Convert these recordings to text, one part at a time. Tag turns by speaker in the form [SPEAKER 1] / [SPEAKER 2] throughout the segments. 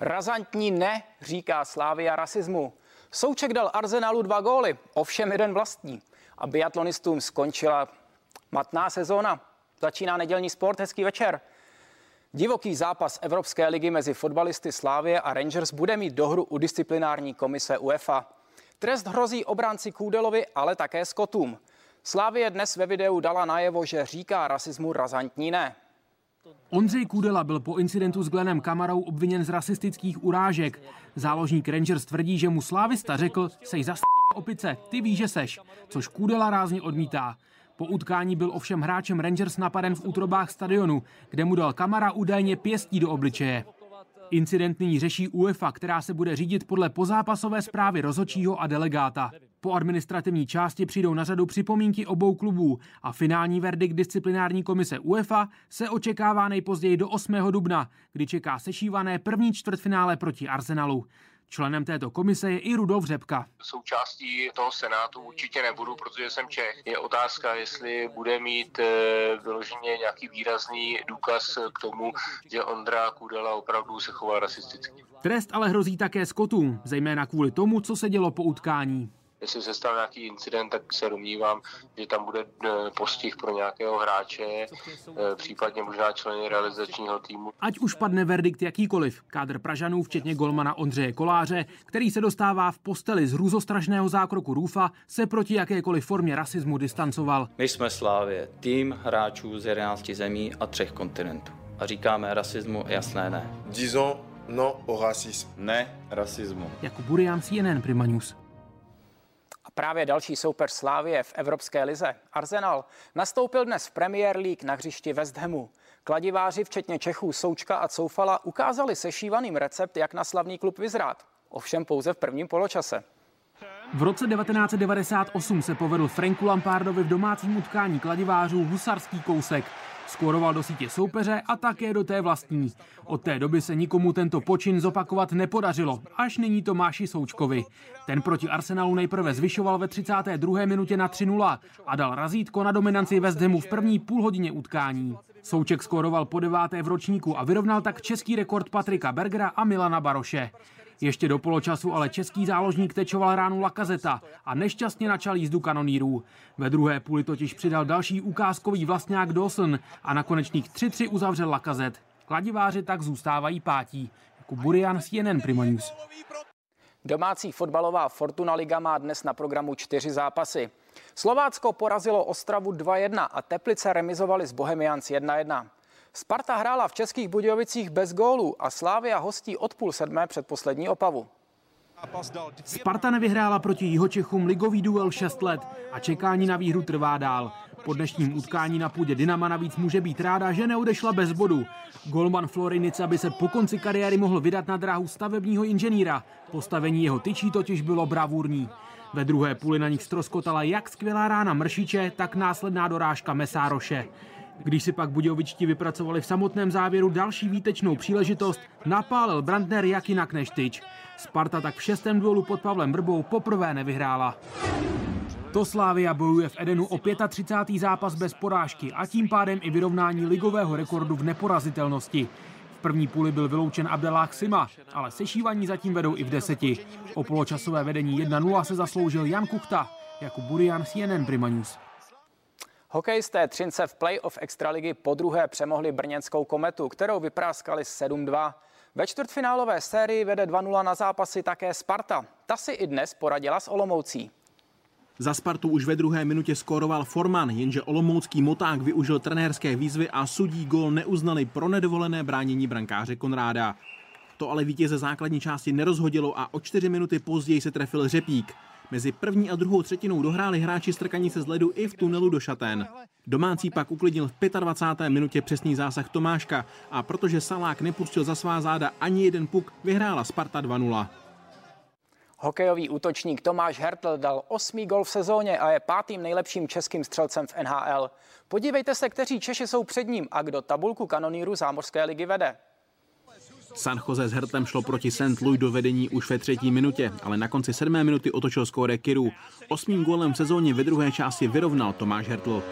[SPEAKER 1] Razantní ne, říká Slávia rasismu. Souček dal Arsenalu dva góly, ovšem jeden vlastní. A biatlonistům skončila matná sezóna. Začíná nedělní sport, hezký večer. Divoký zápas Evropské ligy mezi fotbalisty Slávie a Rangers bude mít dohru u disciplinární komise UEFA. Trest hrozí obránci Kůdelovi, ale také Skotům. Slávie dnes ve videu dala najevo, že říká rasismu razantní ne.
[SPEAKER 2] Ondřej Kudela byl po incidentu s Glenem Kamarou obviněn z rasistických urážek. Záložník Rangers tvrdí, že mu slávista řekl, sej za opice, ty víš, že seš, což Kudela rázně odmítá. Po utkání byl ovšem hráčem Rangers napaden v útrobách stadionu, kde mu dal Kamara údajně pěstí do obličeje. Incident nyní řeší UEFA, která se bude řídit podle pozápasové zprávy rozhodčího a delegáta. Po administrativní části přijdou na řadu připomínky obou klubů a finální verdikt disciplinární komise UEFA se očekává nejpozději do 8. dubna, kdy čeká sešívané první čtvrtfinále proti Arsenalu. Členem této komise je i Rudolf Řepka.
[SPEAKER 3] Součástí toho senátu určitě nebudu, protože jsem Čech. Je otázka, jestli bude mít e, vyloženě nějaký výrazný důkaz k tomu, že Ondra Kudela opravdu se chová rasisticky.
[SPEAKER 2] Trest ale hrozí také Skotům, zejména kvůli tomu, co se dělo po utkání
[SPEAKER 3] jestli se stal nějaký incident, tak se domnívám, že tam bude eh, postih pro nějakého hráče, eh, případně možná členy realizačního týmu.
[SPEAKER 2] Ať už padne verdikt jakýkoliv, kádr Pražanů, včetně golmana Ondřeje Koláře, který se dostává v posteli z hrůzostrašného zákroku Růfa, se proti jakékoliv formě rasismu distancoval.
[SPEAKER 4] My jsme Slávě, tým hráčů z 11 zemí a třech kontinentů. A říkáme rasismu jasné ne.
[SPEAKER 5] Disons no au racisme.
[SPEAKER 4] Ne rasismu.
[SPEAKER 2] Jako Burian CNN Prima News.
[SPEAKER 1] Právě další soupeř Slávie v Evropské lize, Arsenal, nastoupil dnes v Premier League na hřišti West Hamu. Kladiváři, včetně Čechů Součka a Coufala, ukázali sešívaným recept, jak na slavný klub vyzrát. Ovšem pouze v prvním poločase.
[SPEAKER 2] V roce 1998 se povedl Franku Lampardovi v domácím utkání kladivářů husarský kousek. Skóroval do sítě soupeře a také do té vlastní. Od té doby se nikomu tento počin zopakovat nepodařilo, až nyní Tomáši Součkovi. Ten proti Arsenalu nejprve zvyšoval ve 32. minutě na 3-0 a dal razítko na dominanci West Hamu v první půlhodině utkání. Souček skóroval po deváté v ročníku a vyrovnal tak český rekord Patrika Bergera a Milana Baroše. Ještě do poločasu ale český záložník tečoval ránu Lakazeta a nešťastně načal jízdu kanonírů. Ve druhé půli totiž přidal další ukázkový vlastňák Dawson a na konečných 3-3 uzavřel Lakazet. Kladiváři tak zůstávají pátí. Jako Burian CNN Prima News.
[SPEAKER 1] Domácí fotbalová Fortuna Liga má dnes na programu čtyři zápasy. Slovácko porazilo Ostravu 2-1 a Teplice remizovali s Bohemians 1-1. Sparta hrála v Českých Budějovicích bez gólů a Slávia hostí od půl sedmé před poslední opavu.
[SPEAKER 2] Sparta nevyhrála proti Jihočechům ligový duel 6 let a čekání na výhru trvá dál. Po dnešním utkání na půdě Dynama navíc může být ráda, že neodešla bez bodu. Golman Florinica by se po konci kariéry mohl vydat na dráhu stavebního inženýra. Postavení jeho tyčí totiž bylo bravurní. Ve druhé půli na nich stroskotala jak skvělá rána Mršiče, tak následná dorážka Mesároše. Když si pak Budějovičti vypracovali v samotném závěru další výtečnou příležitost, napálil Brandner jak jinak než tyč. Sparta tak v šestém duelu pod Pavlem Brbou poprvé nevyhrála. To Slávia bojuje v Edenu o 35. zápas bez porážky a tím pádem i vyrovnání ligového rekordu v neporazitelnosti. V první půli byl vyloučen Abdelách Sima, ale sešívaní zatím vedou i v deseti. O poločasové vedení 1-0 se zasloužil Jan Kuchta, jako Burian CNN Prima News.
[SPEAKER 1] Hokejisté Třince v playoff extraligy po druhé přemohli brněnskou kometu, kterou vypráskali 7-2. Ve čtvrtfinálové sérii vede 2-0 na zápasy také Sparta. Ta si i dnes poradila s Olomoucí.
[SPEAKER 6] Za Spartu už ve druhé minutě skóroval Forman, jenže olomoucký moták využil trenérské výzvy a sudí gol neuznali pro nedovolené bránění brankáře Konráda. To ale vítěze základní části nerozhodilo a o čtyři minuty později se trefil Řepík. Mezi první a druhou třetinou dohráli hráči strkaní se z ledu i v tunelu do šatén. Domácí pak uklidnil v 25. minutě přesný zásah Tomáška a protože Salák nepustil za svá záda ani jeden puk, vyhrála Sparta 2-0.
[SPEAKER 1] Hokejový útočník Tomáš Hertl dal osmý gol v sezóně a je pátým nejlepším českým střelcem v NHL. Podívejte se, kteří Češi jsou před ním a kdo tabulku kanonýru zámořské ligy vede.
[SPEAKER 6] San Jose s Hertem šlo proti St. Louis do vedení už ve třetí minutě, ale na konci sedmé minuty otočil skóre Kiru. Osmým gólem v sezóně ve druhé části vyrovnal Tomáš Hertl.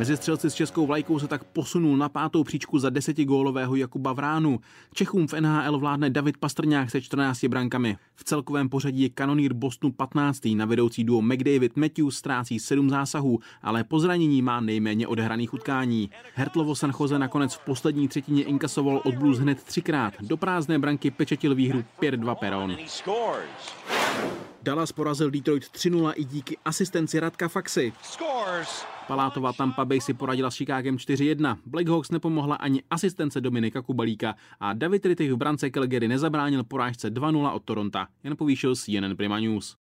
[SPEAKER 6] Mezi střelci s českou vlajkou se tak posunul na pátou příčku za desetigólového Jakuba Vránu. Čechům v NHL vládne David Pastrňák se 14 brankami. V celkovém pořadí je kanonýr Bostonu 15. Na vedoucí duo McDavid Matthews ztrácí 7 zásahů, ale po zranění má nejméně odehraných utkání. Hertlovo San Jose nakonec v poslední třetině inkasoval od Blues hned třikrát. Do prázdné branky pečetil výhru 5-2 Peron. Dallas porazil Detroit 3-0 i díky asistenci Radka Faxy. Palátová Tampa Bay si poradila s Chicagem 4-1. Blackhawks nepomohla ani asistence Dominika Kubalíka a David Rittich v brance Calgary nezabránil porážce 2-0 od Toronto. Jen povýšil CNN Prima News.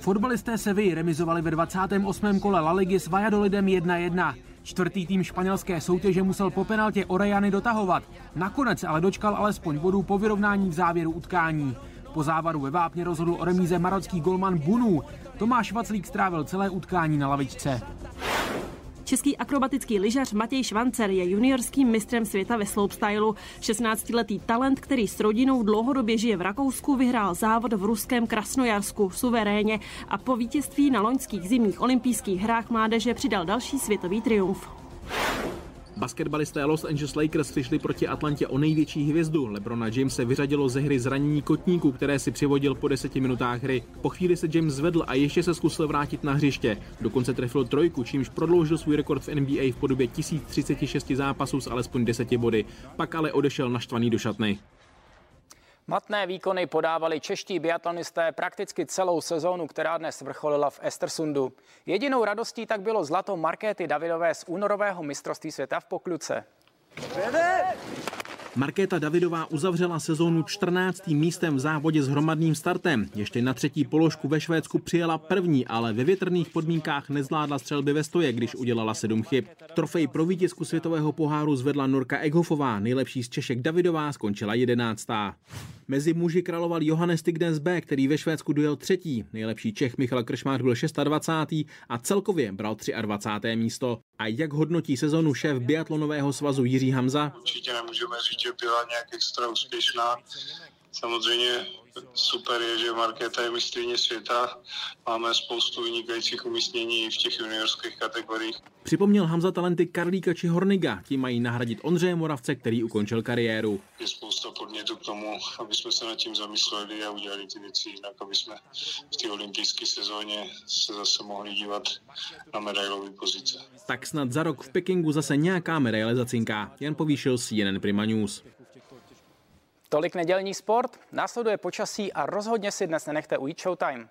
[SPEAKER 2] Fotbalisté Sevilla remizovali ve 28. kole La Ligy s Valladolidem 1-1. Čtvrtý tým španělské soutěže musel po penaltě Orejany dotahovat. Nakonec ale dočkal alespoň bodů po vyrovnání v závěru utkání. Po závaru ve Vápně rozhodl o remíze marocký golman Bunu. Tomáš Vaclík strávil celé utkání na lavičce.
[SPEAKER 7] Český akrobatický lyžař Matěj Švancer je juniorským mistrem světa ve slopestylu. 16-letý talent, který s rodinou dlouhodobě žije v Rakousku, vyhrál závod v ruském Krasnojarsku suverénně a po vítězství na loňských zimních olympijských hrách mládeže přidal další světový triumf.
[SPEAKER 6] Basketbalisté Los Angeles Lakers přišli proti Atlantě o největší hvězdu. Lebrona se vyřadilo ze hry zranění kotníku, které si přivodil po deseti minutách hry. Po chvíli se James zvedl a ještě se zkusil vrátit na hřiště. Dokonce trefil trojku, čímž prodloužil svůj rekord v NBA v podobě 1036 zápasů s alespoň 10 body. Pak ale odešel naštvaný do šatny.
[SPEAKER 1] Matné výkony podávali čeští biatlonisté prakticky celou sezónu, která dnes vrcholila v Estersundu. Jedinou radostí tak bylo zlato Markéty Davidové z únorového mistrovství světa v Pokluce.
[SPEAKER 6] Markéta Davidová uzavřela sezónu 14. místem v závodě s hromadným startem. Ještě na třetí položku ve Švédsku přijela první, ale ve větrných podmínkách nezvládla střelby ve stoje, když udělala sedm chyb. Trofej pro vítězku světového poháru zvedla Norka Eghofová, nejlepší z Češek Davidová skončila jedenáctá. Mezi muži královal Johannes Tignes B, který ve Švédsku dojel třetí. Nejlepší Čech Michal Kršmář byl 26. a celkově bral 23. místo. A jak hodnotí sezonu šéf biatlonového svazu Jiří Hamza?
[SPEAKER 8] Určitě nemůžeme říct, že byla nějak extra úspěšná. Samozřejmě super je, že Markéta je mistrně světa. Máme spoustu vynikajících umístění i v těch juniorských kategoriích.
[SPEAKER 6] Připomněl Hamza talenty Karlíka či Horniga. Ti mají nahradit Ondřeje Moravce, který ukončil kariéru.
[SPEAKER 8] Je spousta podnětů k tomu, aby jsme se nad tím zamysleli a udělali ty věci jinak, aby jsme v té olympijské sezóně se zase mohli dívat na medailové pozice.
[SPEAKER 6] Tak snad za rok v Pekingu zase nějaká medaile zacinká. Jen povýšil CNN Prima News.
[SPEAKER 1] Tolik nedělní sport, následuje počasí a rozhodně si dnes nenechte ujít Showtime.